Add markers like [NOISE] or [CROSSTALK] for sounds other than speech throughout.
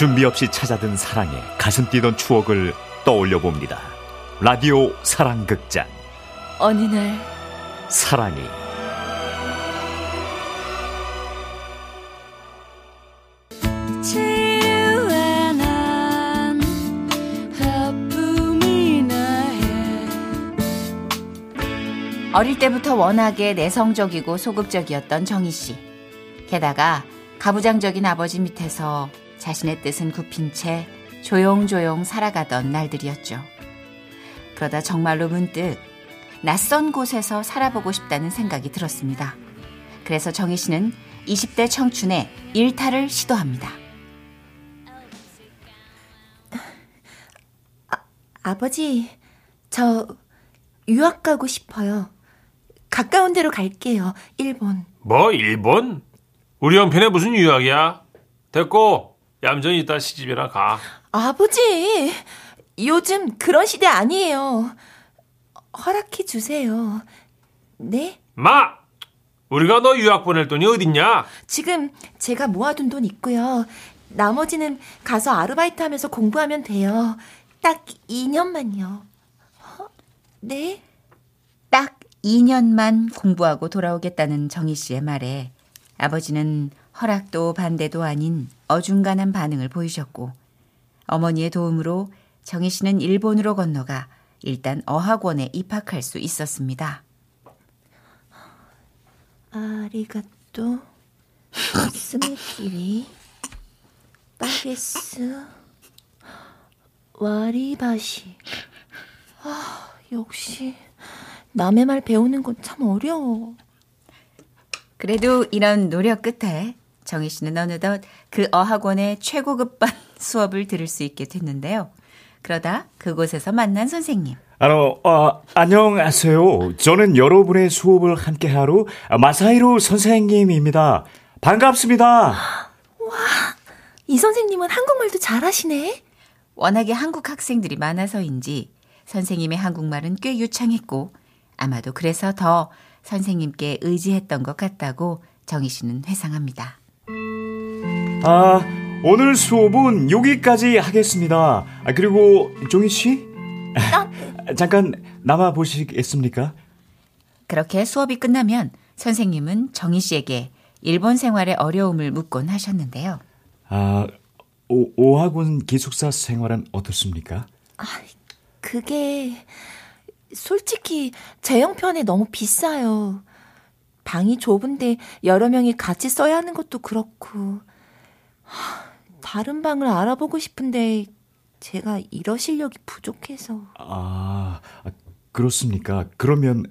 준비 없이 찾아든 사랑에 가슴 뛰던 추억을 떠올려 봅니다. 라디오 사랑극장. 어느 날 사랑이 어릴 때부터 워낙에 내성적이고 소극적이었던 정희 씨. 게다가 가부장적인 아버지 밑에서 자신의 뜻은 굽힌 채 조용조용 살아가던 날들이었죠. 그러다 정말로 문득 낯선 곳에서 살아보고 싶다는 생각이 들었습니다. 그래서 정희 씨는 20대 청춘에 일탈을 시도합니다. 아버지, 저 유학 가고 싶어요. 가까운 데로 갈게요. 일본. 뭐 일본? 우리 형편에 무슨 유학이야? 됐고 얌전히 있다 시집이나 가. 아버지, 요즘 그런 시대 아니에요. 허락해 주세요. 네? 마! 우리가 너 유학 보낼 돈이 어딨냐? 지금 제가 모아둔 돈 있고요. 나머지는 가서 아르바이트 하면서 공부하면 돼요. 딱 2년만요. 네? 딱 2년만 공부하고 돌아오겠다는 정희 씨의 말에 아버지는 허락도 반대도 아닌 어중간한 반응을 보이셨고 어머니의 도움으로 정희 씨는 일본으로 건너가 일단 어학원에 입학할 수 있었습니다. 아리가또. 스미키리. 빠게스. 와리바시. 아 역시 남의 말 배우는 건 참 어려워. 그래도 이런 노력 끝에 정희 씨는 어느덧 그 어학원의 최고급반 [LAUGHS] 수업을 들을 수 있게 됐는데요. 그러다 그곳에서 만난 선생님. 아노, 어, 안녕하세요. 저는 여러분의 수업을 함께하러 마사이로 선생님입니다. 반갑습니다. 이 선생님은 한국말도 잘하시네 워낙에 한국 학생들이 많아서인지 선생님의 한국말은 꽤 유창했고 아마도 그래서 더 선생님께 의지했던 것 같다고 정희 씨는 회상합니다. 아, 오늘 수업은 여기까지 하겠습니다. 아, 그리고 종희 씨? [LAUGHS] 잠깐 남아 보시겠습니까? 그렇게 수업이 끝나면 선생님은 정희 씨에게 일본 생활의 어려움을 묻곤 하셨는데요. 아, 오, 오학원 기숙사 생활은 어떻습니까? 그게 솔직히 제 형편에 너무 비싸요. 방이 좁은데 여러 명이 같이 써야 하는 것도 그렇고 하, 다른 방을 알아보고 싶은데 제가 이러 실력이 부족해서 아, 그렇습니까? 그러면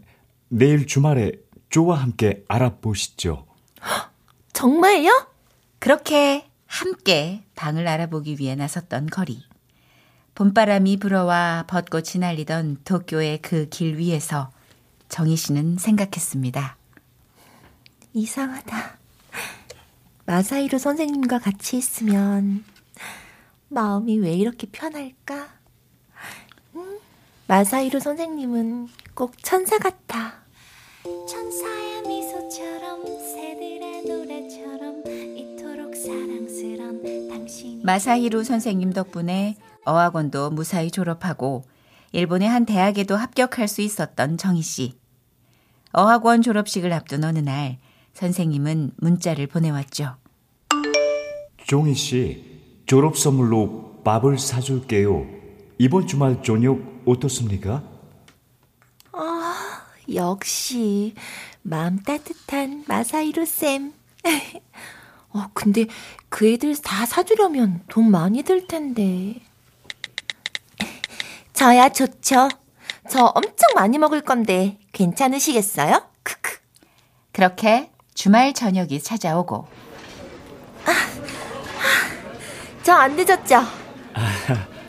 내일 주말에 조와 함께 알아보시죠. [GASPS] 정말요? 그렇게 함께 방을 알아보기 위해 나섰던 거리. 봄바람이 불어와 벚꽃이 날리던 도쿄의 그 길 위에서 정희 씨는 생각했습니다. 이상하다. 마사이로 선생님과 같이 있으면 마음이 왜 이렇게 편할까? 음, 마사이로 선생님은 꼭 천사 같아. 천사의 미소처럼 새들의 노래처럼 이토록 사랑스런 당신. 마사히루 선생님 덕분에 어학원도 무사히 졸업하고 일본의 한 대학에도 합격할 수 있었던 정희 씨. 어학원 졸업식을 앞둔 어느 날 선생님은 문자를 보내왔죠. 종희 씨, 졸업 선물로 밥을 사줄게요. 이번 주말 저녁 어떻습니까? 역시 마음 따뜻한 마사이로 쌤. [LAUGHS] 어, 근데 그 애들 다 사주려면 돈 많이 들 텐데. [LAUGHS] 저야 좋죠. 저 엄청 많이 먹을 건데 괜찮으시겠어요? 크크. 그렇게 주말 저녁이 찾아오고 저 안 늦었죠?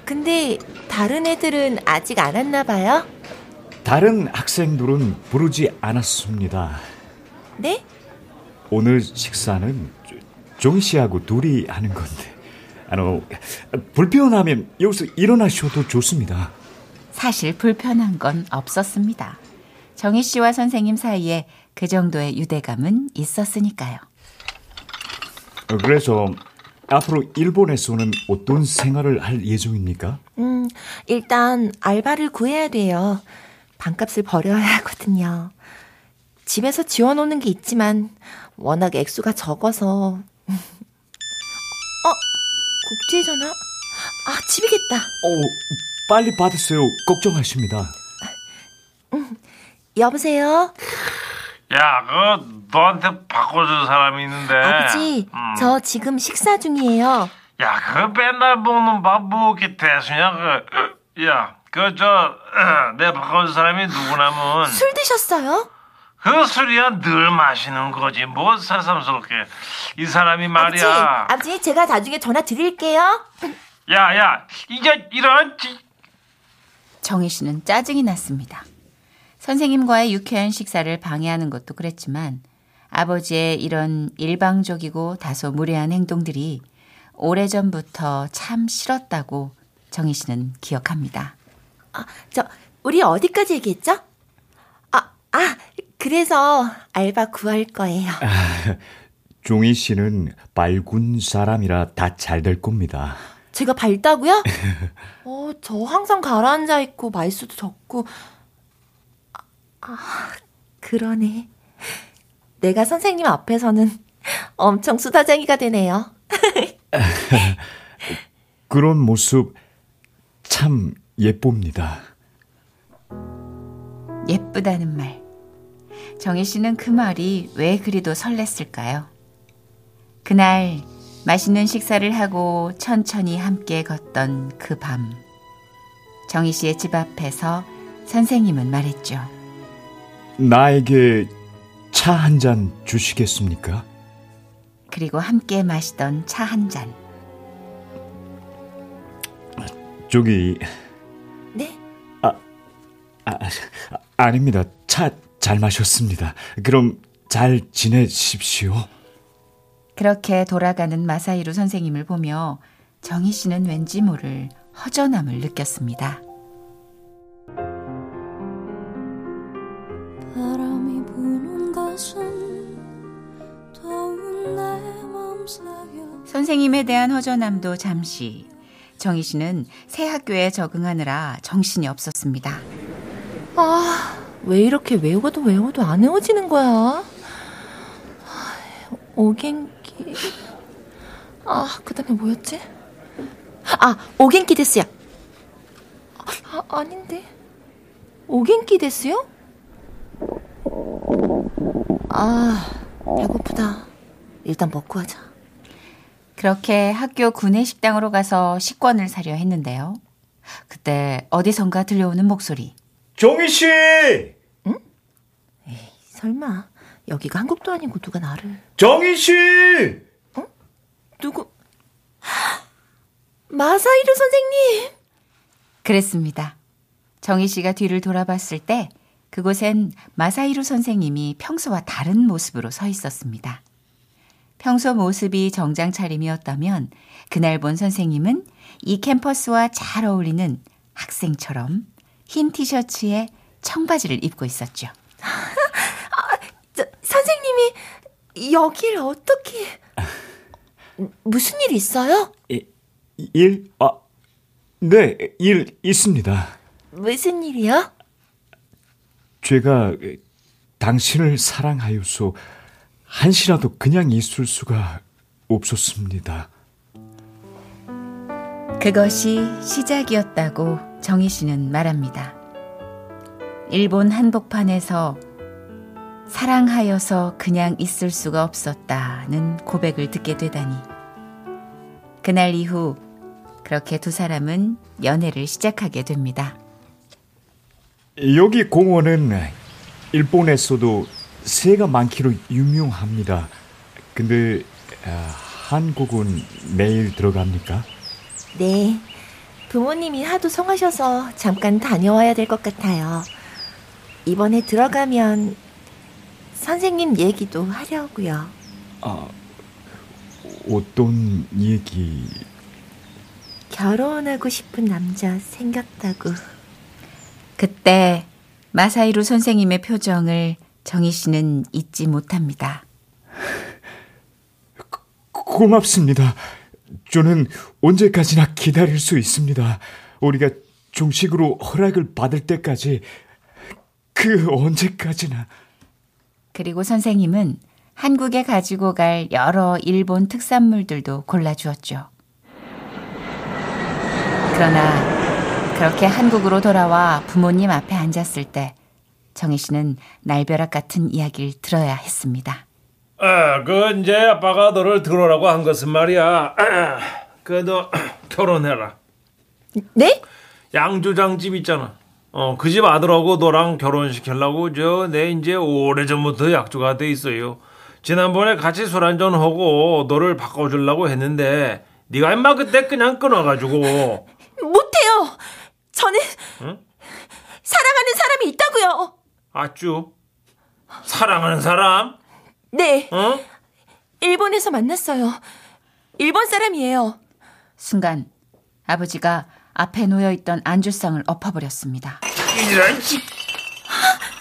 근데 다른 애들은 아직 안 왔나 봐요? 다른 학생들은 부르지 않았습니다. 네? 오늘 식사는 조- 종희 씨하고 둘이 하는 건데. 아노, 불편하면 여기서 일어나셔도 좋습니다. 사실 불편한 건 없었습니다. 정희 씨와 선생님 사이에 그 정도의 유대감은 있었으니까요. 어, 그래서 앞으로 일본에서는 어떤 생활을 할 예정입니까? 음, 일단 알바를 구해야 돼요. 반값을 벌여야 하거든요. 집에서 지원오는 게 있지만 워낙 액수가 적어서. [LAUGHS] 어, 국제 전화? 아, 집이겠다. 어, 빨리 받으세요. 걱정하십니다. 여보세요? 야, 그 너한테 바꿔줄 사람이 있는데. 아버지, 음. 저 지금 식사 중이에요. 야, 그 맨날 먹는 밥뭐 이렇게 대수냐? 그, 야, 그 저 내 바꿔줄 사람이 누구냐면 술 드셨어요? 그 술이야 늘 마시는 거지. 뭐 새삼스럽게 이 사람이 아버지, 말이야. 아버지, 제가 나중에 전화 드릴게요. 야, 야, 이제 이런 지- 정희 씨는 짜증이 났습니다. 선생님과의 유쾌한 식사를 방해하는 것도 그랬지만 아버지의 이런 일방적이고 다소 무례한 행동들이 오래전부터 참 싫었다고 정희 씨는 기억합니다. 아, 저, 우리 어디까지 얘기했죠? 아, 아, 그래서 알바 구할 거예요. 종희 씨는 밝은 사람이라 다 잘 될 겁니다. 제가 밝다고요? [LAUGHS] 어, 저 항상 가라앉아 있고 말수도 적고. 아, 아, 그러네. 내가 선생님 앞에서는 [LAUGHS] 엄청 수다쟁이가 되네요. [LAUGHS] 그런 모습 참 예쁩니다. 예쁘다는 말. 정희 씨는 그 말이 왜 그리도 설렜을까요? 그날 맛있는 식사를 하고 천천히 함께 걷던 그 밤. 정희 씨의 집 앞에서 선생님은 말했죠. 나에게 차 한 잔 주시겠습니까? 그리고 함께 마시던 차 한 잔. 저기 네? 아, 아닙니다. 차 잘 마셨습니다. 그럼 잘 지내십시오. 그렇게 돌아가는 마사이루 선생님을 보며 정희 씨는 왠지 모를 허전함을 느꼈습니다. 바람이 부는 것은 더운 내맘 사여 선생님에 대한 허전함도 잠시. 정희 씨는 새 학교에 적응하느라 정신이 없었습니다. 아, 왜 이렇게 외워도 외워도 안 외워지는 거야? 아, 오겐키. 아, 그 다음에 뭐였지? 아, 오겐키 데스야. 아, 아닌데. 오겐키 데스요? 아, 배고프다. 일단 먹고 하자. 그렇게 학교 구내 식당으로 가서 식권을 사려 했는데요. 그때 어디선가 들려오는 목소리. 종희 씨! 설마, 여기가 한국도 아니고 누가 나를. 정희 씨! 누구? [GASPS] 마사이르 선생님! 그랬습니다. 정희 씨가 뒤를 돌아봤을 때 그곳엔 마사이루 선생님이 평소와 다른 모습으로 서 있었습니다. 평소 모습이 정장 차림이었다면 그날 본 선생님은 이 캠퍼스와 잘 어울리는 학생처럼 흰 티셔츠에 청바지를 입고 있었죠. [LAUGHS] 저, 선생님이 여길 어떻게... 무슨 일 있어요? 이- 일? 아, 네, 일 있습니다. 무슨 일이요? 제가 당신을 사랑하여서 한시라도 그냥 있을 수가 없었습니다. 그것이 시작이었다고 정희 씨는 말합니다. 일본 한복판에서 사랑하여서 그냥 있을 수가 없었다는 고백을 듣게 되다니. 그날 이후 그렇게 두 사람은 연애를 시작하게 됩니다. 여기 공원은 일본에서도 새가 많기로 유명합니다. 근데 아, 한국은 매일 들어갑니까? 네. 부모님이 하도 성하셔서 잠깐 다녀와야 될 것 같아요. 이번에 들어가면 선생님 얘기도 하려고요. 아, 어떤 얘기? 결혼하고 싶은 남자 생겼다고. 그때 마사이루 선생님의 표정을 정희 씨는 잊지 못합니다. 고맙습니다. 저는 언제까지나 기다릴 수 있습니다. 우리가 종식으로 허락을 받을 때까지 그 언제까지나. 그리고 선생님은 한국에 가지고 갈 여러 일본 특산물들도 골라주었죠. 그러나 그렇게 한국으로 돌아와 부모님 앞에 앉았을 때 정희 씨는 날벼락 같은 이야기를 들어야 했습니다. 아, 그 이제 아빠가 너를 들어오라고 한 것은 말이야. [CLEARS THROAT] 그너 [CLEARS THROAT] 결혼해라. 네? 양조장 집 있잖아. 어, 그 집 아들하고 너랑 결혼시키려고 저 내 이제 오래전부터 약조가 돼 있어요. 지난번에 같이 술 한잔 하고 너를 바꿔 주려고 했는데 네가 임마 그때 그냥 끊어 가지고 못해요. 저는 응? 사랑하는 사람이 있다고요. 아쭈 사랑하는 사람 네, 어? 일본에서 만났어요. 일본 사람이에요. 순간 아버지가 앞에 놓여 있던 안주상을 엎어버렸습니다. 이런 씨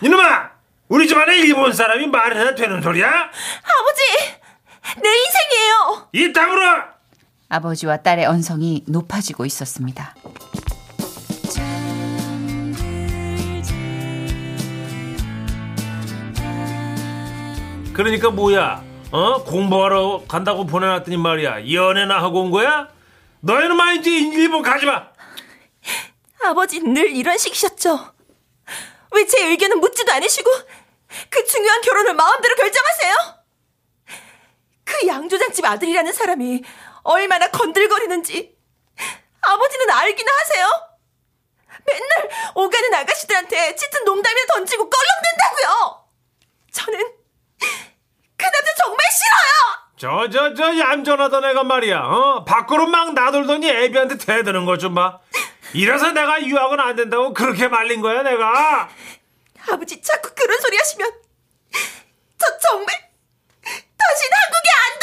이놈아 우리 집안에 일본 사람이 말해야 되는 소리야? 아버지, 내 인생이에요. 이 다물어 아버지와 딸의 언성이 높아지고 있었습니다. 그러니까 뭐야? 어? 공부하러 간다고 보내놨더니 말이야. 연애나 하고 온 거야? 너희는 말이지 일본 가지 마. 아버지는 늘 이런 식이셨죠. 왜 제 의견은 묻지도 않으시고 그 중요한 결혼을 마음대로 결정하세요? 그 양조장집 아들이라는 사람이 얼마나 건들거리는지 아버지는 알기나 하세요? 맨날 오가는 아가씨들한테 짙은 농담을 던지고 껄렁댄다고요. 저는 그 남자 정말 싫어요. 저 저 저 얌전하던 애가 말이야. 어? 밖으로 막 나돌더니 애비한테 대드는 것 좀 봐. 이래서 내가 유학은 안 된다고 그렇게 말린 거야 내가. 아버지 자꾸 그런 소리 하시면 저 정말 다신 한국에 안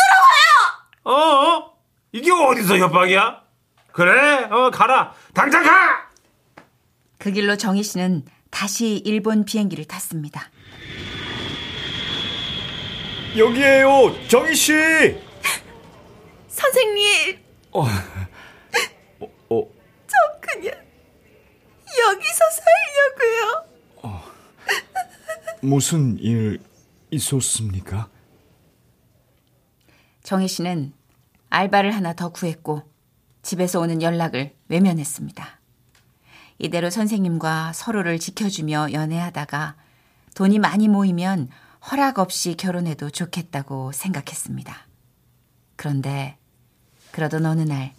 돌아와요. 어? 이게 어디서 협박이야? 그래, 어 가라. 당장 가. 그 길로 정희 씨는 다시 일본 비행기를 탔습니다. 여기에요, 정희 씨. 선생님, 어, 어, 저 그냥 여기서 살려고요. 무슨 일 있었습니까? 정희 씨는 알바를 하나 더 구했고 집에서 오는 연락을 외면했습니다. 이대로 선생님과 서로를 지켜주며 연애하다가 돈이 많이 모이면 허락 없이 결혼해도 좋겠다고 생각했습니다. 그런데 그러던 어느 날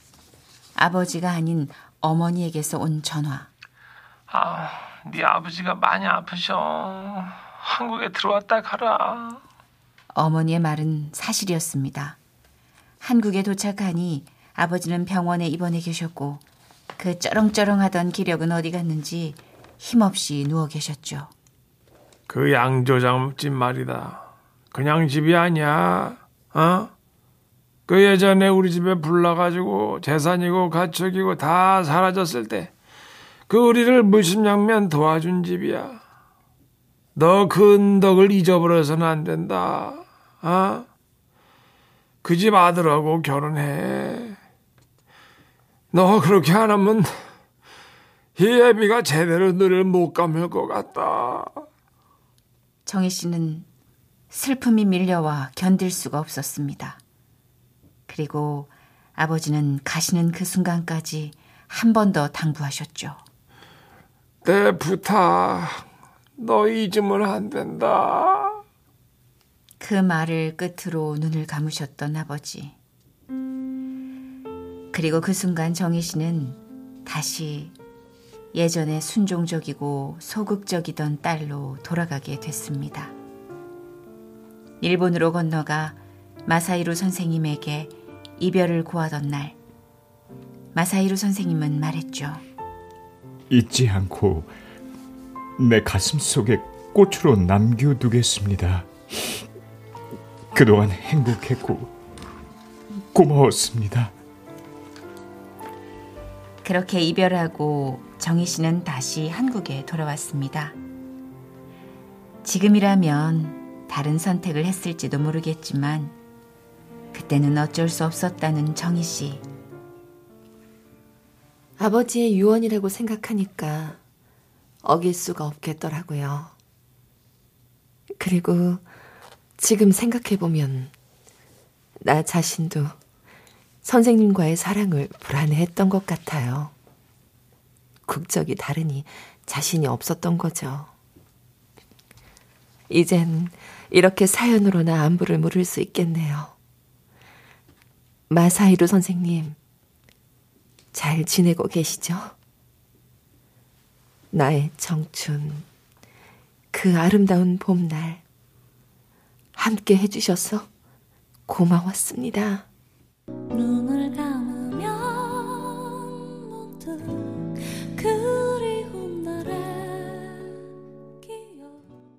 아버지가 아닌 어머니에게서 온 전화. 아, 네 아버지가 많이 아프셔. 한국에 들어왔다 가라. 어머니의 말은 사실이었습니다. 한국에 도착하니 아버지는 병원에 입원해 계셨고 그 쩌렁쩌렁하던 기력은 어디 갔는지 힘없이 누워 계셨죠. 그 양조장집 말이다. 그냥 집이 아니야. 어? 그 예전에 우리 집에 불나가지고 재산이고 가축이고 다 사라졌을 때 그 우리를 무심양면 도와준 집이야. 너그 은덕을 잊어버려서는 안 된다. 어? 그 집 아들하고 결혼해. 너 그렇게 안 하면 이 애비가 제대로 너를 못 감을 것 같다. 정희 씨는 슬픔이 밀려와 견딜 수가 없었습니다. 그리고 아버지는 가시는 그 순간까지 한 번 더 당부하셨죠. 내 부탁, 너 잊으면 안 된다. 그 말을 끝으로 눈을 감으셨던 아버지. 그리고 그 순간 정희 씨는 다시 예전에 순종적이고 소극적이던 딸로 돌아가게 됐습니다. 일본으로 건너가 마사이루 선생님에게 이별을 고하던 날, 마사이루 선생님은 말했죠. 잊지 않고 내 가슴 속에 꽃으로 남겨두겠습니다. 그동안 행복했고 고마웠습니다. 그렇게 이별하고 정희 씨는 다시 한국에 돌아왔습니다. 지금이라면 다른 선택을 했을지도 모르겠지만 그때는 어쩔 수 없었다는 정희 씨. 아버지의 유언이라고 생각하니까 어길 수가 없겠더라고요. 그리고 지금 생각해보면 나 자신도 선생님과의 사랑을 불안해했던 것 같아요. 국적이 다르니 자신이 없었던 거죠. 이젠 이렇게 사연으로나 안부를 물을 수 있겠네요. 마사이루 선생님, 잘 지내고 계시죠? 나의 청춘, 그 아름다운 봄날, 함께 해주셔서 고마웠습니다. 눈을 감으면